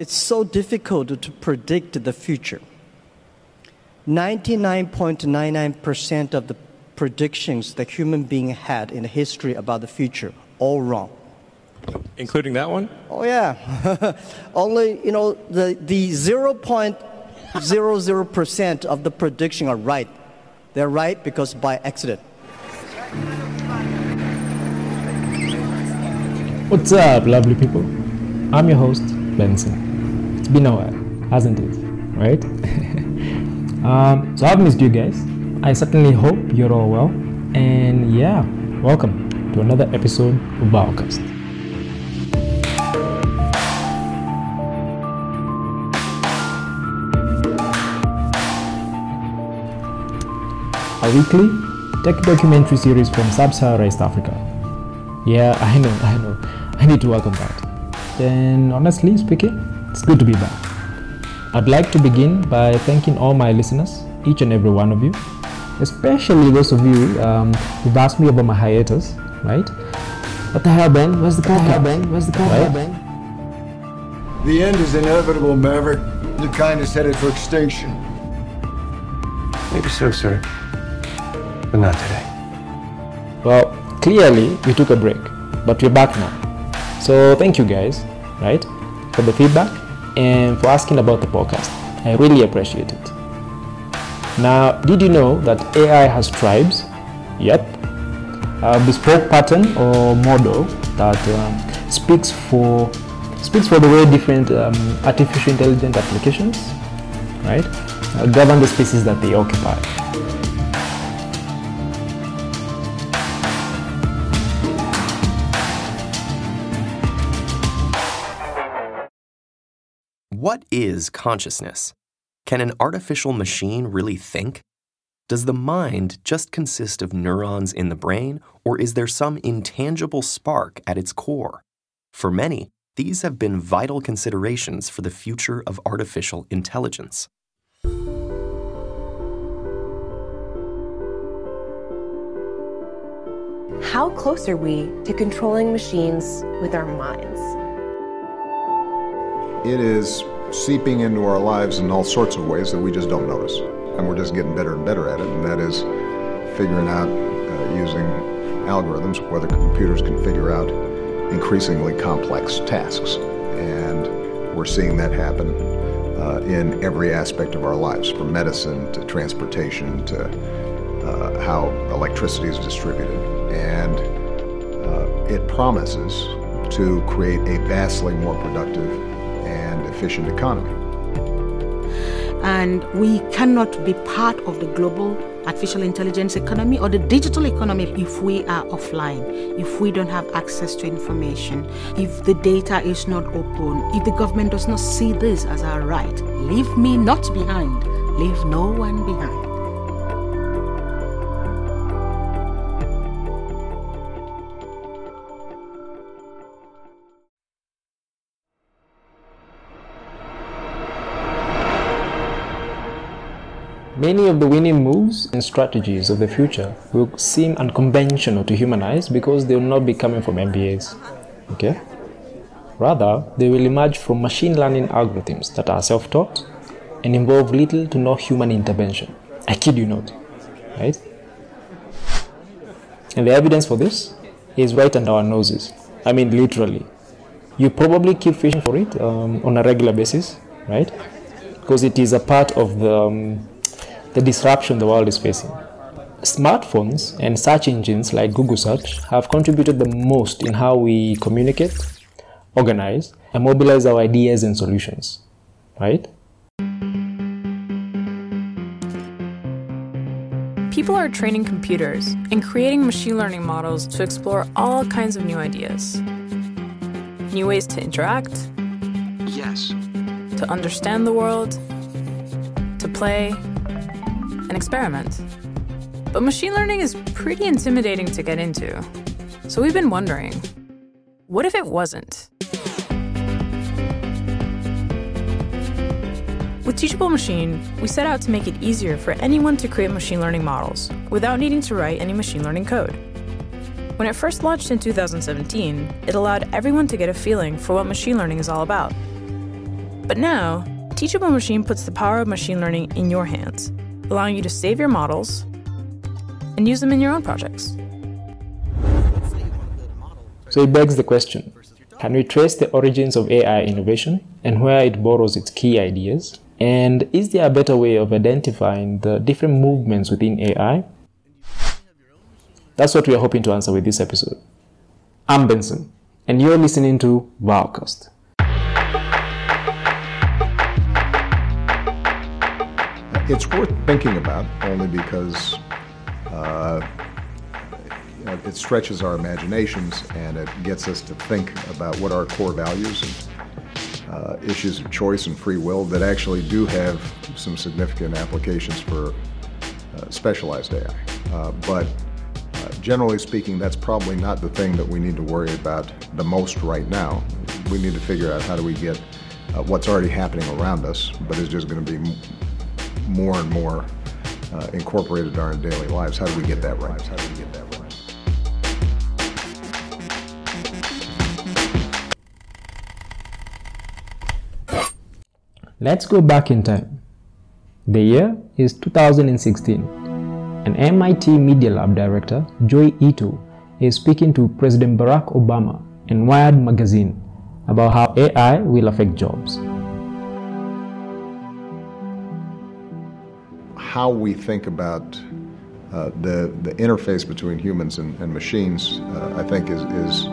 It's so difficult to predict the future. 99.99% of the predictions that human being had in the history about the future all wrong. Including that one? Oh yeah. Only, you know, the the 0.00% of the prediction are right. They're right because by accident. What's up, lovely people? I'm your host, Benson. It's been a while, hasn't it? Right? um, so I've missed you guys. I certainly hope you're all well. And yeah, welcome to another episode of Bowcast. A weekly tech documentary series from Sub-Saharan East Africa. Yeah, I know, I know. I need to work on that. Then, honestly speaking, it's good to be back. I'd like to begin by thanking all my listeners, each and every one of you, especially those of you um, who've asked me about my hiatus, right? What the hell, Ben? Where's the podcast? Ben? Where's the podcast, right? Ben? The end is inevitable, Maverick. The kind is headed for extinction. Maybe so, sir. But not today. Well, clearly we took a break, but we're back now. So thank you guys, right, for the feedback and for asking about the podcast. I really appreciate it. Now, did you know that AI has tribes? Yep. A bespoke pattern or model that um, speaks for speaks for the way different um, artificial intelligence applications, right, uh, govern the spaces that they occupy. What is consciousness? Can an artificial machine really think? Does the mind just consist of neurons in the brain, or is there some intangible spark at its core? For many, these have been vital considerations for the future of artificial intelligence. How close are we to controlling machines with our minds? It is seeping into our lives in all sorts of ways that we just don't notice. And we're just getting better and better at it, and that is figuring out uh, using algorithms, whether computers can figure out increasingly complex tasks. And we're seeing that happen uh, in every aspect of our lives, from medicine to transportation to uh, how electricity is distributed. And uh, it promises to create a vastly more productive efficient economy. And we cannot be part of the global artificial intelligence economy or the digital economy if we are offline, if we don't have access to information, if the data is not open, if the government does not see this as our right. Leave me not behind, leave no one behind. Many of the winning moves and strategies of the future will seem unconventional to human eyes because they will not be coming from MBAs. Okay? Rather, they will emerge from machine learning algorithms that are self taught and involve little to no human intervention. I kid you not. Right? And the evidence for this is right under our noses. I mean, literally. You probably keep fishing for it um, on a regular basis, right? Because it is a part of the um, the disruption the world is facing. Smartphones and search engines like Google Search have contributed the most in how we communicate, organize, and mobilize our ideas and solutions, right? People are training computers and creating machine learning models to explore all kinds of new ideas. New ways to interact. Yes. To understand the world. To play and experiment. But machine learning is pretty intimidating to get into. So we've been wondering what if it wasn't? With Teachable Machine, we set out to make it easier for anyone to create machine learning models without needing to write any machine learning code. When it first launched in 2017, it allowed everyone to get a feeling for what machine learning is all about. But now, Teachable Machine puts the power of machine learning in your hands, allowing you to save your models and use them in your own projects. So it begs the question can we trace the origins of AI innovation and where it borrows its key ideas? And is there a better way of identifying the different movements within AI? That's what we are hoping to answer with this episode. I'm Benson, and you're listening to Wowcast. It's worth thinking about only because uh, it stretches our imaginations and it gets us to think about what our core values and uh, issues of choice and free will that actually do have some significant applications for uh, specialized AI. Uh, but uh, generally speaking, that's probably not the thing that we need to worry about the most right now. We need to figure out how do we get uh, what's already happening around us, but is just going to be more and more uh, incorporated in our daily lives. How do we get that right? How do we get that right? Let's go back in time. The year is 2016. An MIT Media Lab director, Joi Ito, is speaking to President Barack Obama in Wired magazine about how AI will affect jobs. How we think about uh, the, the interface between humans and, and machines, uh, I think, is, is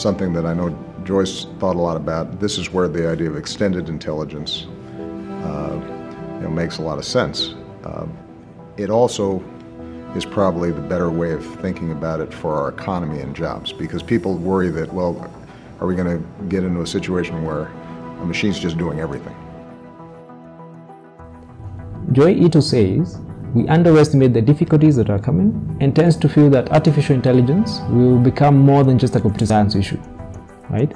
something that I know Joi's thought a lot about. This is where the idea of extended intelligence uh, you know, makes a lot of sense. Uh, it also is probably the better way of thinking about it for our economy and jobs because people worry that, well, are we going to get into a situation where a machine's just doing everything? Joi Ito says we underestimate the difficulties that are coming and tends to feel that artificial intelligence will become more than just a computer science issue, right?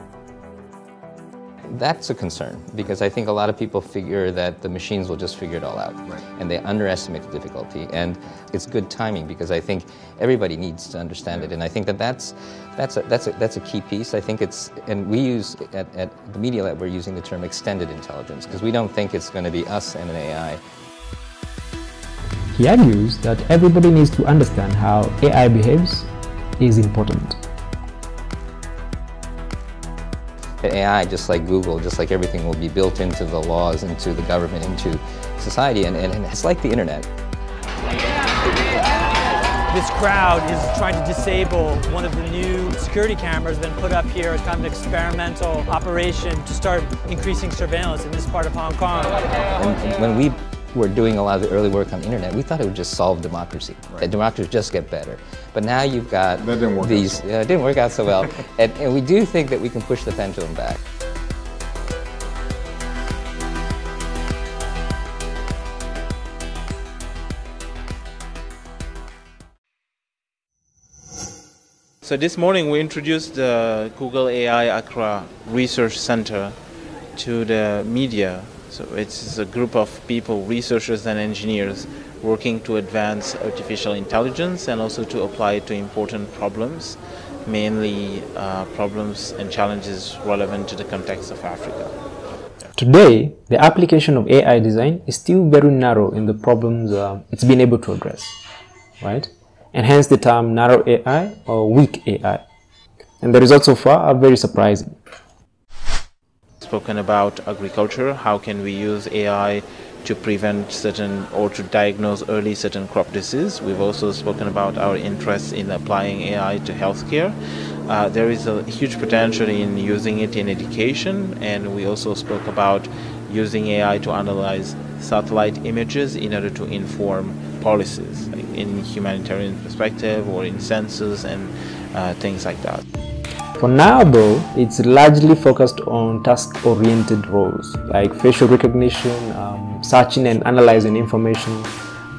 That's a concern because I think a lot of people figure that the machines will just figure it all out. Right. And they underestimate the difficulty. And it's good timing because I think everybody needs to understand it. And I think that that's, that's, a, that's, a, that's a key piece. I think it's, and we use, at, at the Media Lab, we're using the term extended intelligence because we don't think it's going to be us and an AI. He argues that everybody needs to understand how AI behaves is important. AI, just like Google, just like everything, will be built into the laws, into the government, into society, and, and it's like the internet. This crowd is trying to disable one of the new security cameras that been put up here as kind of an experimental operation to start increasing surveillance in this part of Hong Kong. And when we were doing a lot of the early work on the internet, we thought it would just solve democracy. Right. That democracy would just get better. But now you've got that didn't work these, out so well. uh, didn't work out so well. and, and we do think that we can push the pendulum back. So this morning we introduced the Google AI Accra Research Center to the media. So it's a group of people, researchers and engineers, working to advance artificial intelligence and also to apply it to important problems, mainly uh, problems and challenges relevant to the context of Africa. Today, the application of AI design is still very narrow in the problems uh, it's been able to address, right? And hence the term narrow AI or weak AI. And the results so far are very surprising. Spoken about agriculture, how can we use AI to prevent certain or to diagnose early certain crop disease. We've also spoken about our interest in applying AI to healthcare. Uh, there is a huge potential in using it in education, and we also spoke about using AI to analyze satellite images in order to inform policies in humanitarian perspective or in census and uh, things like that. For now though, it's largely focused on task-oriented roles like facial recognition, um, searching and analyzing information,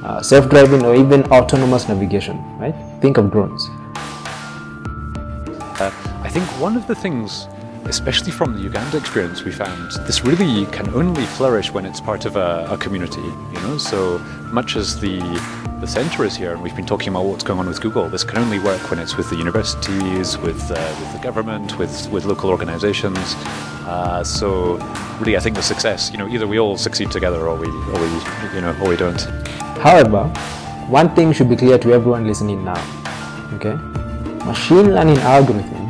uh, self-driving or even autonomous navigation, right? Think of drones. Uh, I think one of the things, especially from the Uganda experience, we found this really can only flourish when it's part of a, a community, you know? So much as the the center is here, and we've been talking about what's going on with Google. This can only work when it's with the universities, with uh, with the government, with with local organisations. Uh, so really, I think the success, you know, either we all succeed together or we, or we, you know, or we don't. However, one thing should be clear to everyone listening now. Okay, machine learning algorithms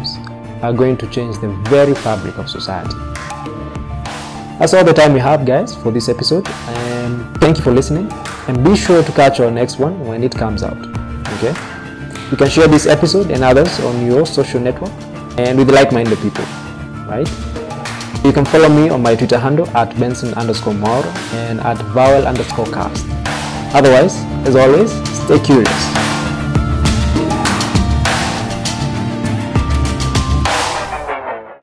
are going to change the very fabric of society. That's all the time we have, guys, for this episode. Thank you for listening. And be sure to catch our next one when it comes out. Okay? You can share this episode and others on your social network and with like-minded people. Right? You can follow me on my Twitter handle at Benson underscore Mauro and at vowel underscore cast. Otherwise, as always, stay curious.